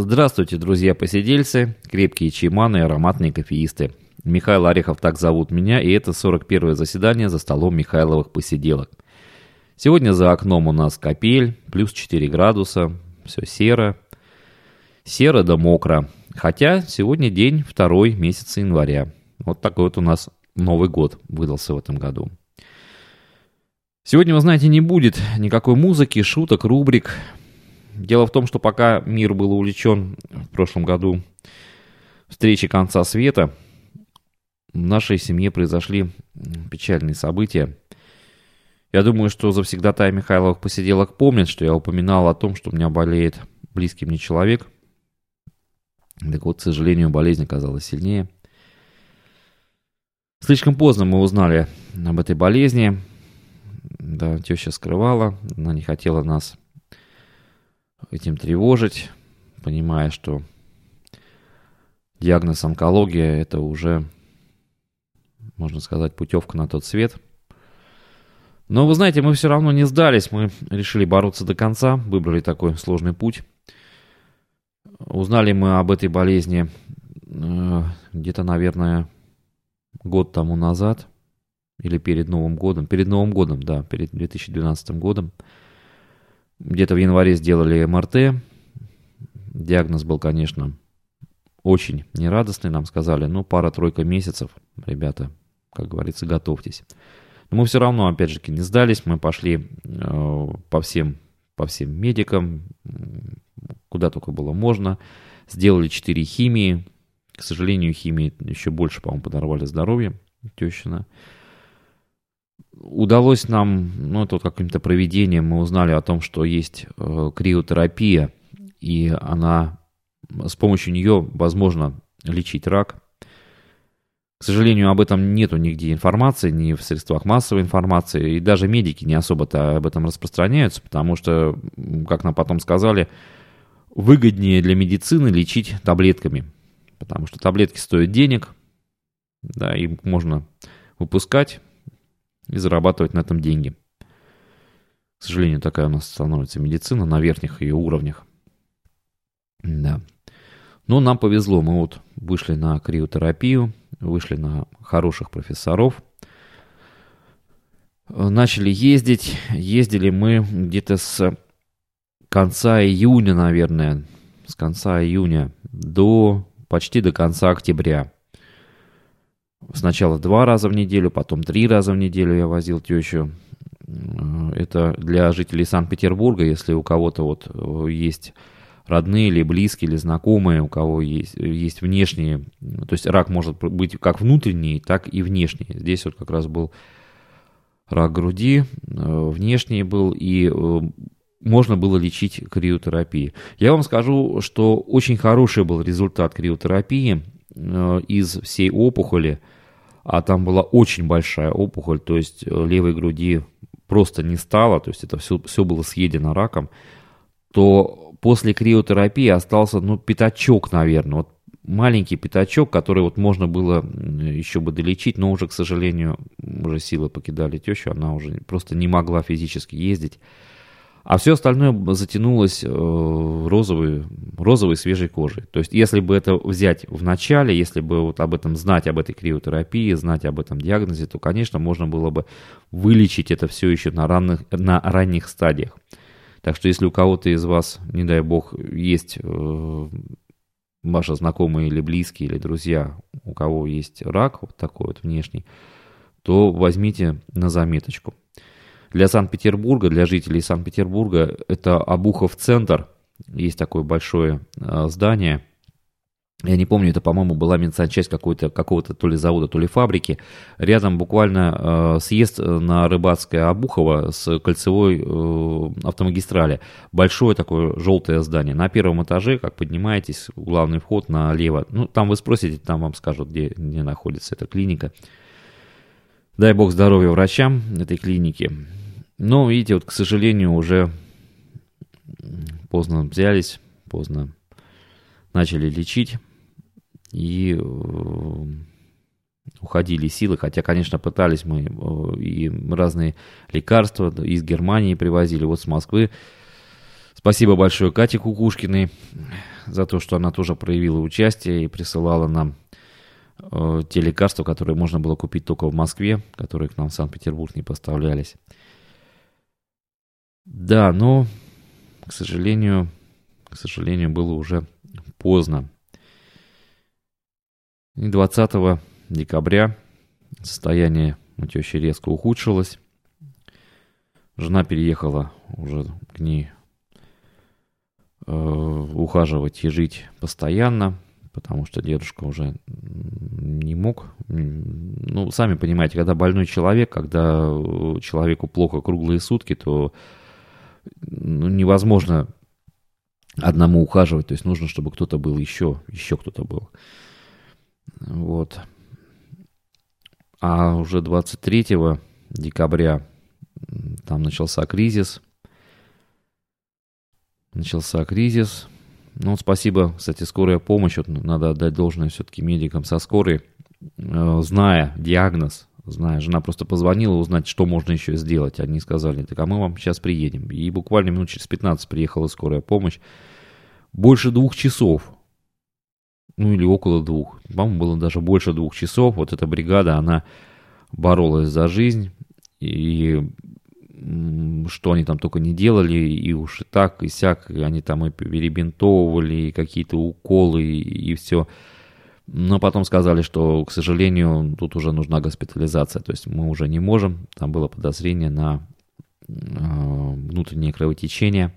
Здравствуйте, друзья-посидельцы, крепкие чайманы и ароматные кофеисты. Михаил Орехов так зовут меня, и это 41-е заседание за столом Михайловых посиделок. Сегодня за окном у нас капель, плюс 4 градуса, все серо. Серо да мокро. Хотя сегодня день второй месяца января. Вот такой вот у нас Новый год выдался в этом году. Сегодня, вы знаете, не будет никакой музыки, шуток, рубрик. Дело в том, что пока мир был увлечен в прошлом году встречей конца света, в нашей семье произошли печальные события. Я думаю, что завсегдатая Михайловых посиделок помнит, что я упоминал о том, что у меня болеет близкий мне человек. Так вот, к сожалению, болезнь оказалась сильнее. Слишком поздно мы узнали об этой болезни. Да, теща скрывала, она не хотела нас этим тревожить, понимая, что диагноз онкология – это уже, можно сказать, путевка на тот свет. Но вы знаете, мы все равно не сдались, мы решили бороться до конца, выбрали такой сложный путь. Узнали мы об этой болезни э, где-то, наверное, год тому назад, или перед Новым годом, перед Новым годом, да, перед 2012 годом. Где-то в январе сделали МРТ. Диагноз был, конечно, очень нерадостный. Нам сказали, ну, пара-тройка месяцев, ребята, как говорится, готовьтесь. Но мы все равно, опять же, не сдались. Мы пошли э, по, всем, по всем медикам, куда только было можно. Сделали 4 химии. К сожалению, химии еще больше, по-моему, подорвали здоровье тещина удалось нам, ну, вот каким-то проведением мы узнали о том, что есть э, криотерапия, и она, с помощью нее возможно лечить рак. К сожалению, об этом нету нигде информации, ни в средствах массовой информации, и даже медики не особо-то об этом распространяются, потому что, как нам потом сказали, выгоднее для медицины лечить таблетками, потому что таблетки стоят денег, да, и можно выпускать, и зарабатывать на этом деньги. К сожалению, такая у нас становится медицина на верхних ее уровнях. Да. Но нам повезло, мы вот вышли на криотерапию, вышли на хороших профессоров, начали ездить. Ездили мы где-то с конца июня, наверное, с конца июня до почти до конца октября. Сначала два раза в неделю, потом три раза в неделю я возил тещу. Э, это для жителей Санкт-Петербурга, если у кого-то вот э, есть родные или близкие, или знакомые, у кого есть, есть внешние, то есть рак может быть как внутренний, так и внешний. Здесь вот как раз был рак груди, э, внешний был, и можно было лечить криотерапией. Я вам скажу, что очень хороший был результат криотерапии – Э, из всей опухоли, а там была очень большая опухоль, то есть э, левой груди просто не стало, то есть это все, все было съедено раком, то после криотерапии остался, ну, пятачок, наверное, вот маленький пятачок, который вот можно было еще бы долечить, но уже, к сожалению, уже силы покидали тещу, она уже просто не могла физически ездить. А все остальное затянулось э, розовой, розовой свежей кожей. То есть, если бы это взять в начале, если бы вот об этом знать, об этой криотерапии, знать об этом диагнозе, то, конечно, можно было бы вылечить это все еще на, ранних, на ранних стадиях. Так что, если у кого-то из вас, не дай бог, есть э, ваши знакомые или близкие, или друзья, у кого есть рак вот такой вот внешний, то возьмите на заметочку – для Санкт-Петербурга, для жителей Санкт-Петербурга, это Обухов центр. Есть такое большое э, здание. Я не помню, это, по-моему, была медсанчасть какой-то, какого-то то ли завода, то ли фабрики. Рядом буквально э, съезд на Рыбацкое Обухово с кольцевой э, автомагистрали. Большое такое желтое здание. На первом этаже, как поднимаетесь, главный вход налево. Ну, там вы спросите, там вам скажут, где, где находится эта клиника. Дай бог здоровья врачам этой клиники. Но, видите, вот, к сожалению, уже поздно взялись, поздно начали лечить. И э, уходили силы, хотя, конечно, пытались мы э, и разные лекарства из Германии привозили, вот с Москвы. Спасибо большое Кате Кукушкиной за то, что она тоже проявила участие и присылала нам э, те лекарства, которые можно было купить только в Москве, которые к нам в Санкт-Петербург не поставлялись. Да, но, к сожалению, к сожалению, было уже поздно. И 20 декабря состояние у тещи резко ухудшилось. Жена переехала уже к ней э, ухаживать и жить постоянно, потому что дедушка уже не мог. Ну, сами понимаете, когда больной человек, когда человеку плохо круглые сутки, то ну, невозможно одному ухаживать, то есть нужно, чтобы кто-то был еще, еще кто-то был. Вот. А уже 23 декабря там начался кризис. Начался кризис. Ну, спасибо, кстати, скорая помощь. Вот надо отдать должное все-таки медикам со скорой. Э, зная диагноз, зная, жена просто позвонила узнать, что можно еще сделать. Они сказали, так а мы вам сейчас приедем. И буквально минут через 15 приехала скорая помощь. Больше двух часов ну или около двух. По-моему, было даже больше двух часов. Вот эта бригада, она боролась за жизнь. И что они там только не делали, и уж и так, и сяк, и они там и перебинтовывали, и какие-то уколы, и, и все. Но потом сказали, что, к сожалению, тут уже нужна госпитализация, то есть мы уже не можем. Там было подозрение на э, внутреннее кровотечение.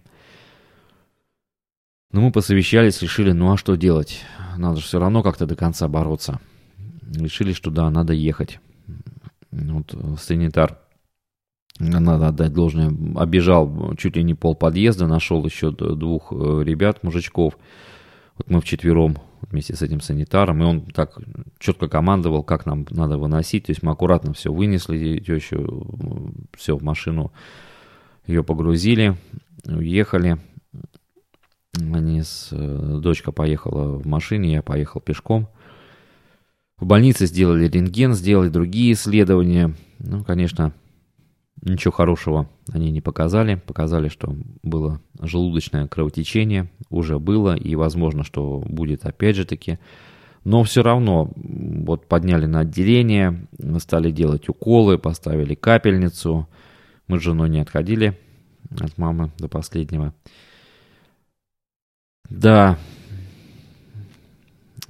Но мы посовещались, решили, ну а что делать? Надо же все равно как-то до конца бороться. Решили, что да, надо ехать. Вот санитар, надо отдать должное, обежал чуть ли не пол подъезда, нашел еще двух э, ребят, мужичков. Вот мы вчетвером вместе с этим санитаром, и он так четко командовал, как нам надо выносить. То есть мы аккуратно все вынесли, тещу все в машину ее погрузили, уехали. Они с... Э, дочка поехала в машине, я поехал пешком. В больнице сделали рентген, сделали другие исследования. Ну, конечно, ничего хорошего они не показали. Показали, что было желудочное кровотечение, уже было, и возможно, что будет опять же таки. Но все равно, вот подняли на отделение, стали делать уколы, поставили капельницу. Мы с женой не отходили от мамы до последнего. Да.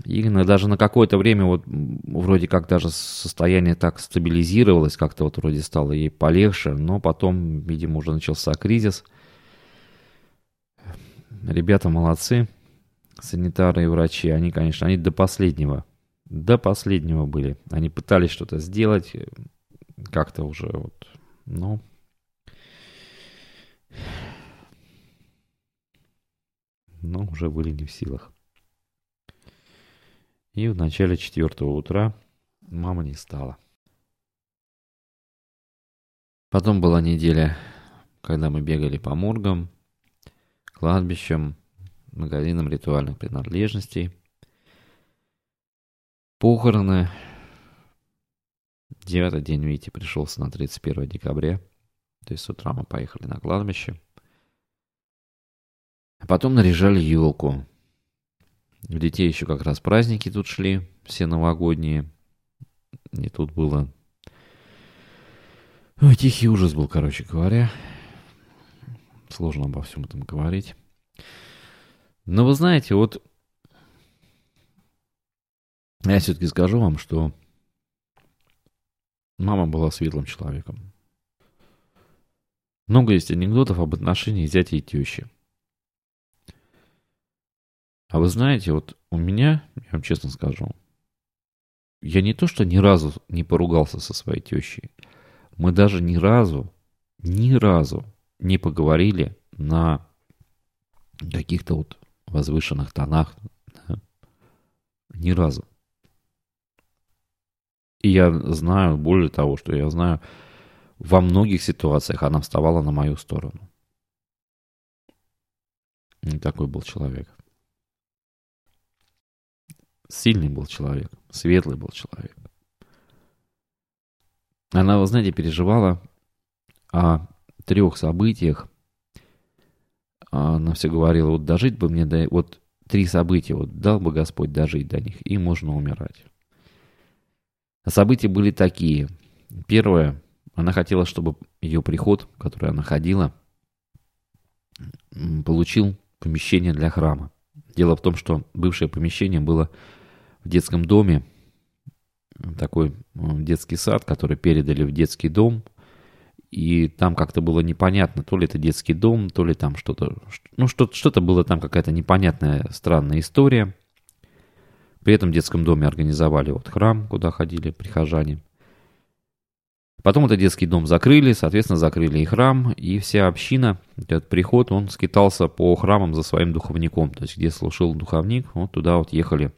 И даже на какое-то время вот вроде как даже состояние так стабилизировалось, как-то вот вроде стало ей полегче, но потом, видимо, уже начался кризис. Ребята молодцы, санитары и врачи, они, конечно, они до последнего, до последнего были. Они пытались что-то сделать, как-то уже вот, ну, но уже были не в силах. И в начале четвертого утра мама не стала. Потом была неделя, когда мы бегали по моргам, кладбищам, магазинам ритуальных принадлежностей. Похороны. Девятый день, видите, пришелся на 31 декабря. То есть с утра мы поехали на кладбище. А потом наряжали елку. У детей еще как раз праздники тут шли, все новогодние. И тут было... Ой, тихий ужас был, короче говоря. Сложно обо всем этом говорить. Но вы знаете, вот я все-таки скажу вам, что мама была светлым человеком. Много есть анекдотов об отношении зятя и тещи. А вы знаете, вот у меня, я вам честно скажу, я не то, что ни разу не поругался со своей тещей, мы даже ни разу, ни разу не поговорили на каких-то вот возвышенных тонах. Да? Ни разу. И я знаю, более того, что я знаю, во многих ситуациях она вставала на мою сторону. И такой был человек. Сильный был человек, светлый был человек. Она, вы знаете, переживала о трех событиях, она все говорила, вот дожить бы мне, до, вот три события, вот дал бы Господь дожить до них, и можно умирать. А события были такие. Первое, она хотела, чтобы ее приход, который она ходила, получил помещение для храма. Дело в том, что бывшее помещение было в детском доме, такой детский сад, который передали в детский дом, и там как-то было непонятно, то ли это детский дом, то ли там что-то, ну что-то что было там какая-то непонятная, странная история. При этом в детском доме организовали вот храм, куда ходили прихожане. Потом этот детский дом закрыли, соответственно, закрыли и храм, и вся община, этот приход, он скитался по храмам за своим духовником. То есть, где слушал духовник, вот туда вот ехали,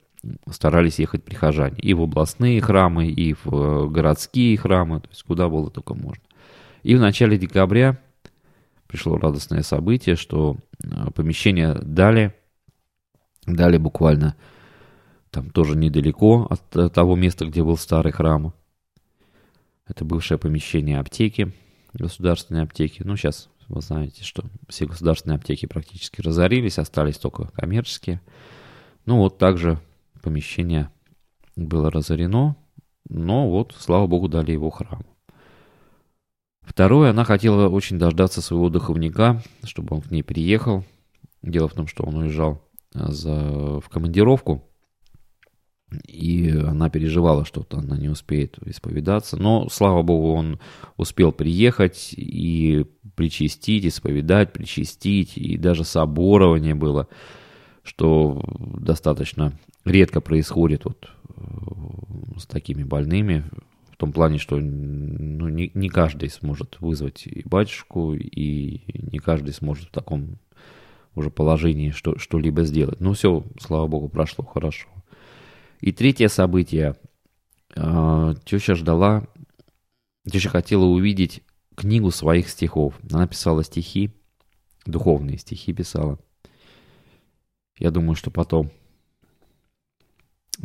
старались ехать прихожане. И в областные храмы, и в э, городские храмы, то есть, куда было только можно. И в начале декабря пришло радостное событие, что э, помещение дали, дали буквально там тоже недалеко от э, того места, где был старый храм. Это бывшее помещение аптеки, государственной аптеки. Ну, сейчас вы знаете, что все государственные аптеки практически разорились, остались только коммерческие. Ну, вот также помещение было разорено, но вот, слава богу, дали его храму. Второе, она хотела очень дождаться своего духовника, чтобы он к ней приехал. Дело в том, что он уезжал э, за, в командировку, и она переживала, что она не успеет исповедаться. Но, слава богу, он успел приехать и причастить, исповедать, причастить, и даже соборование было, что достаточно редко происходит вот э, с такими больными в том плане, что ну, не, не каждый сможет вызвать и батюшку, и не каждый сможет в таком уже положении что, что-либо сделать. Но все, слава богу, прошло хорошо. И третье событие. Э, теща ждала, теща хотела увидеть книгу своих стихов. Она писала стихи, духовные стихи писала. Я думаю, что потом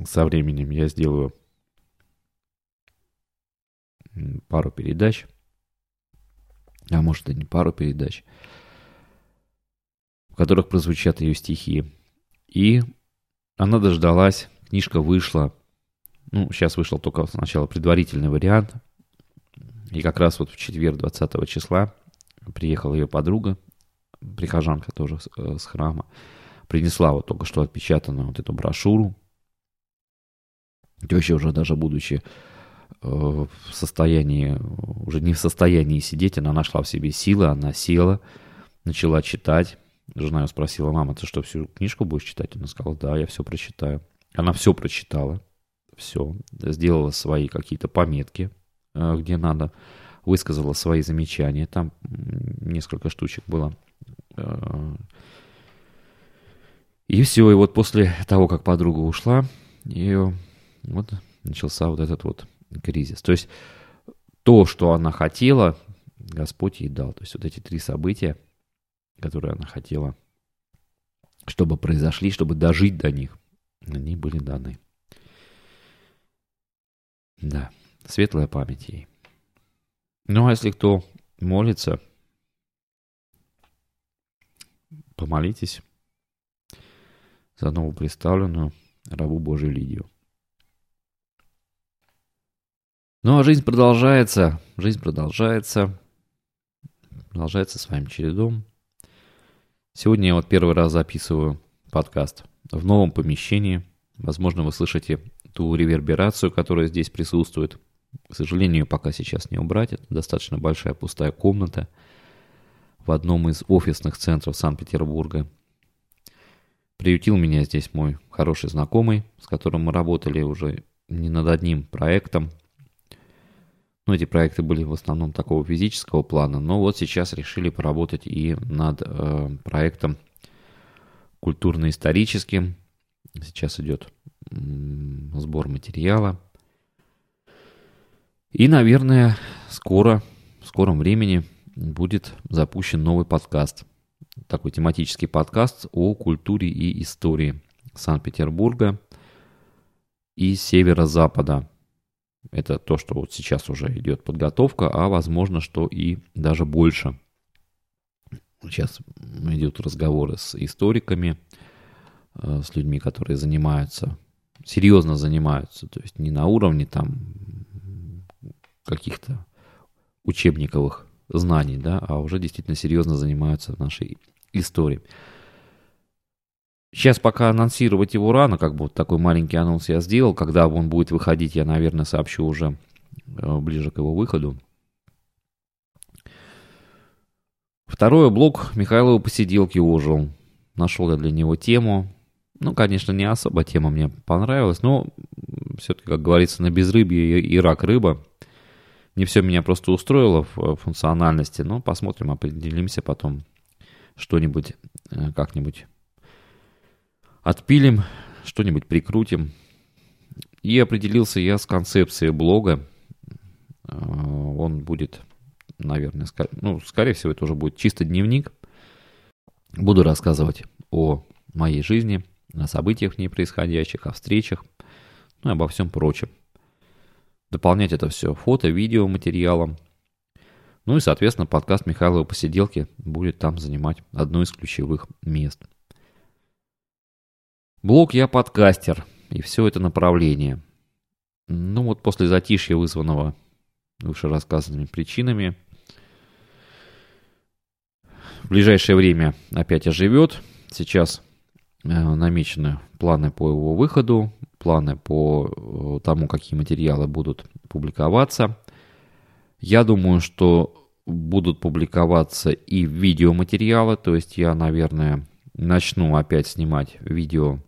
со временем я сделаю пару передач, а может и не пару передач, в которых прозвучат ее стихи. И она дождалась, книжка вышла, ну, сейчас вышел только сначала предварительный вариант, и как раз вот в четверг 20 числа приехала ее подруга, прихожанка тоже с, э, храма, принесла вот только что отпечатанную вот эту брошюру. Теща уже даже будучи Э, в состоянии, уже не в состоянии сидеть, она нашла в себе силы, она села, начала читать. Жена ее спросила, мама, ты что, всю книжку будешь читать? Она сказала, да, я все прочитаю. Она все прочитала, все, сделала свои какие-то пометки, э, где надо, высказала свои замечания, там несколько штучек было. И все, и вот после того, как подруга ушла, ее вот начался вот этот вот кризис. То есть то, что она хотела, Господь ей дал. То есть вот эти три события, которые она хотела, чтобы произошли, чтобы дожить до них, они были даны. Да, светлая память ей. Ну, а если кто молится, помолитесь за новоприставленную рабу Божию Лидию. Ну а жизнь продолжается, жизнь продолжается, продолжается своим чередом. Сегодня я вот первый раз записываю подкаст в новом помещении. Возможно, вы слышите ту реверберацию, которая здесь присутствует. К сожалению, пока сейчас не убрать. Это достаточно большая пустая комната в одном из офисных центров Санкт-Петербурга. Приютил меня здесь мой хороший знакомый, с которым мы работали уже не над одним проектом – ну, эти проекты были в основном такого физического плана, но вот сейчас решили поработать и над э, проектом культурно-историческим. Сейчас идет сбор материала. И, наверное, скоро, в скором времени будет запущен новый подкаст. Такой тематический подкаст о культуре и истории Санкт-Петербурга и северо-запада. Это то, что вот сейчас уже идет подготовка, а возможно, что и даже больше. Сейчас идут разговоры с историками, э, с людьми, которые занимаются, серьезно занимаются, то есть не на уровне там каких-то учебниковых знаний, да, а уже действительно серьезно занимаются нашей историей. Сейчас пока анонсировать его рано, как бы вот такой маленький анонс я сделал. Когда он будет выходить, я, наверное, сообщу уже э, ближе к его выходу. Второй блок Михайлова посиделки ожил. Нашел я для него тему. Ну, конечно, не особо тема мне понравилась, но все-таки, как говорится, на безрыбье и рак рыба. Не все меня просто устроило в функциональности, но посмотрим, определимся потом. Что-нибудь э, как-нибудь отпилим, что-нибудь прикрутим. И определился я с концепцией блога. Э, он будет наверное, ну, скорее всего, это уже будет чисто дневник. Буду рассказывать о моей жизни, о событиях в ней происходящих, о встречах, ну и обо всем прочем. Дополнять это все фото, видео, материалом. Ну и, соответственно, подкаст Михайлова посиделки будет там занимать одно из ключевых мест. Блог «Я подкастер» и все это направление. Ну вот после затишья, вызванного выше рассказанными причинами, в ближайшее время опять оживет. Сейчас э, намечены планы по его выходу, планы по э, тому, какие материалы будут публиковаться. Я думаю, что будут публиковаться и видеоматериалы, то есть я, наверное, начну опять снимать видео,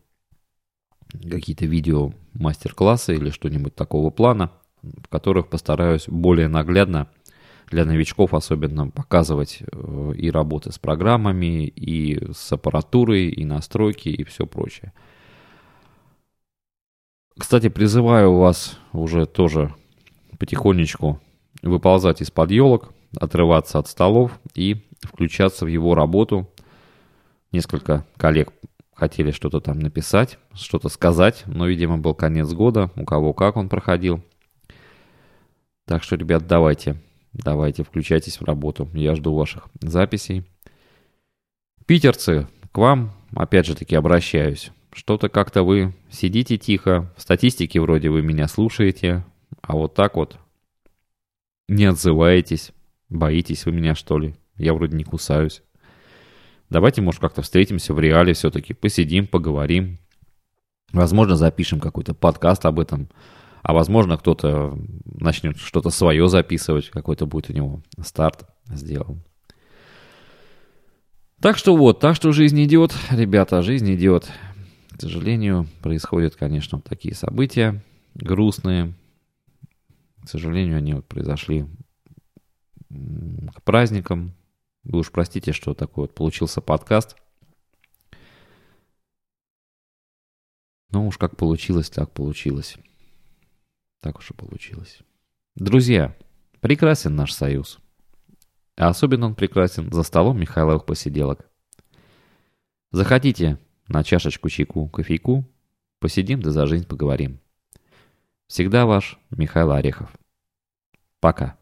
какие-то видео мастер-классы или что-нибудь такого плана, в которых постараюсь более наглядно для новичков особенно показывать э, и работы с программами, и с аппаратурой, и настройки, и все прочее. Кстати, призываю вас уже тоже потихонечку выползать из-под елок, отрываться от столов и включаться в его работу. Несколько коллег хотели что-то там написать, что-то сказать, но, видимо, был конец года, у кого как он проходил. Так что, ребят, давайте Давайте, включайтесь в работу. Я жду ваших записей. Питерцы, к вам опять же таки обращаюсь. Что-то как-то вы сидите тихо, в статистике вроде вы меня слушаете, а вот так вот не отзываетесь. Боитесь вы меня, что ли? Я вроде не кусаюсь. Давайте, может, как-то встретимся в реале все-таки, посидим, поговорим. Возможно, запишем какой-то подкаст об этом. А возможно, кто-то начнет что-то свое записывать, какой-то будет у него старт сделан. Так что вот, так что жизнь идет, ребята, жизнь идет. К сожалению, происходят, конечно, такие события грустные. К сожалению, они вот произошли к праздникам. Вы уж простите, что такой вот получился подкаст. Но уж как получилось, так получилось. Так уж и получилось. Друзья, прекрасен наш союз. А особенно он прекрасен за столом Михайловых посиделок. Заходите на чашечку чайку, кофейку, посидим да за жизнь поговорим. Всегда ваш Михаил Орехов. Пока.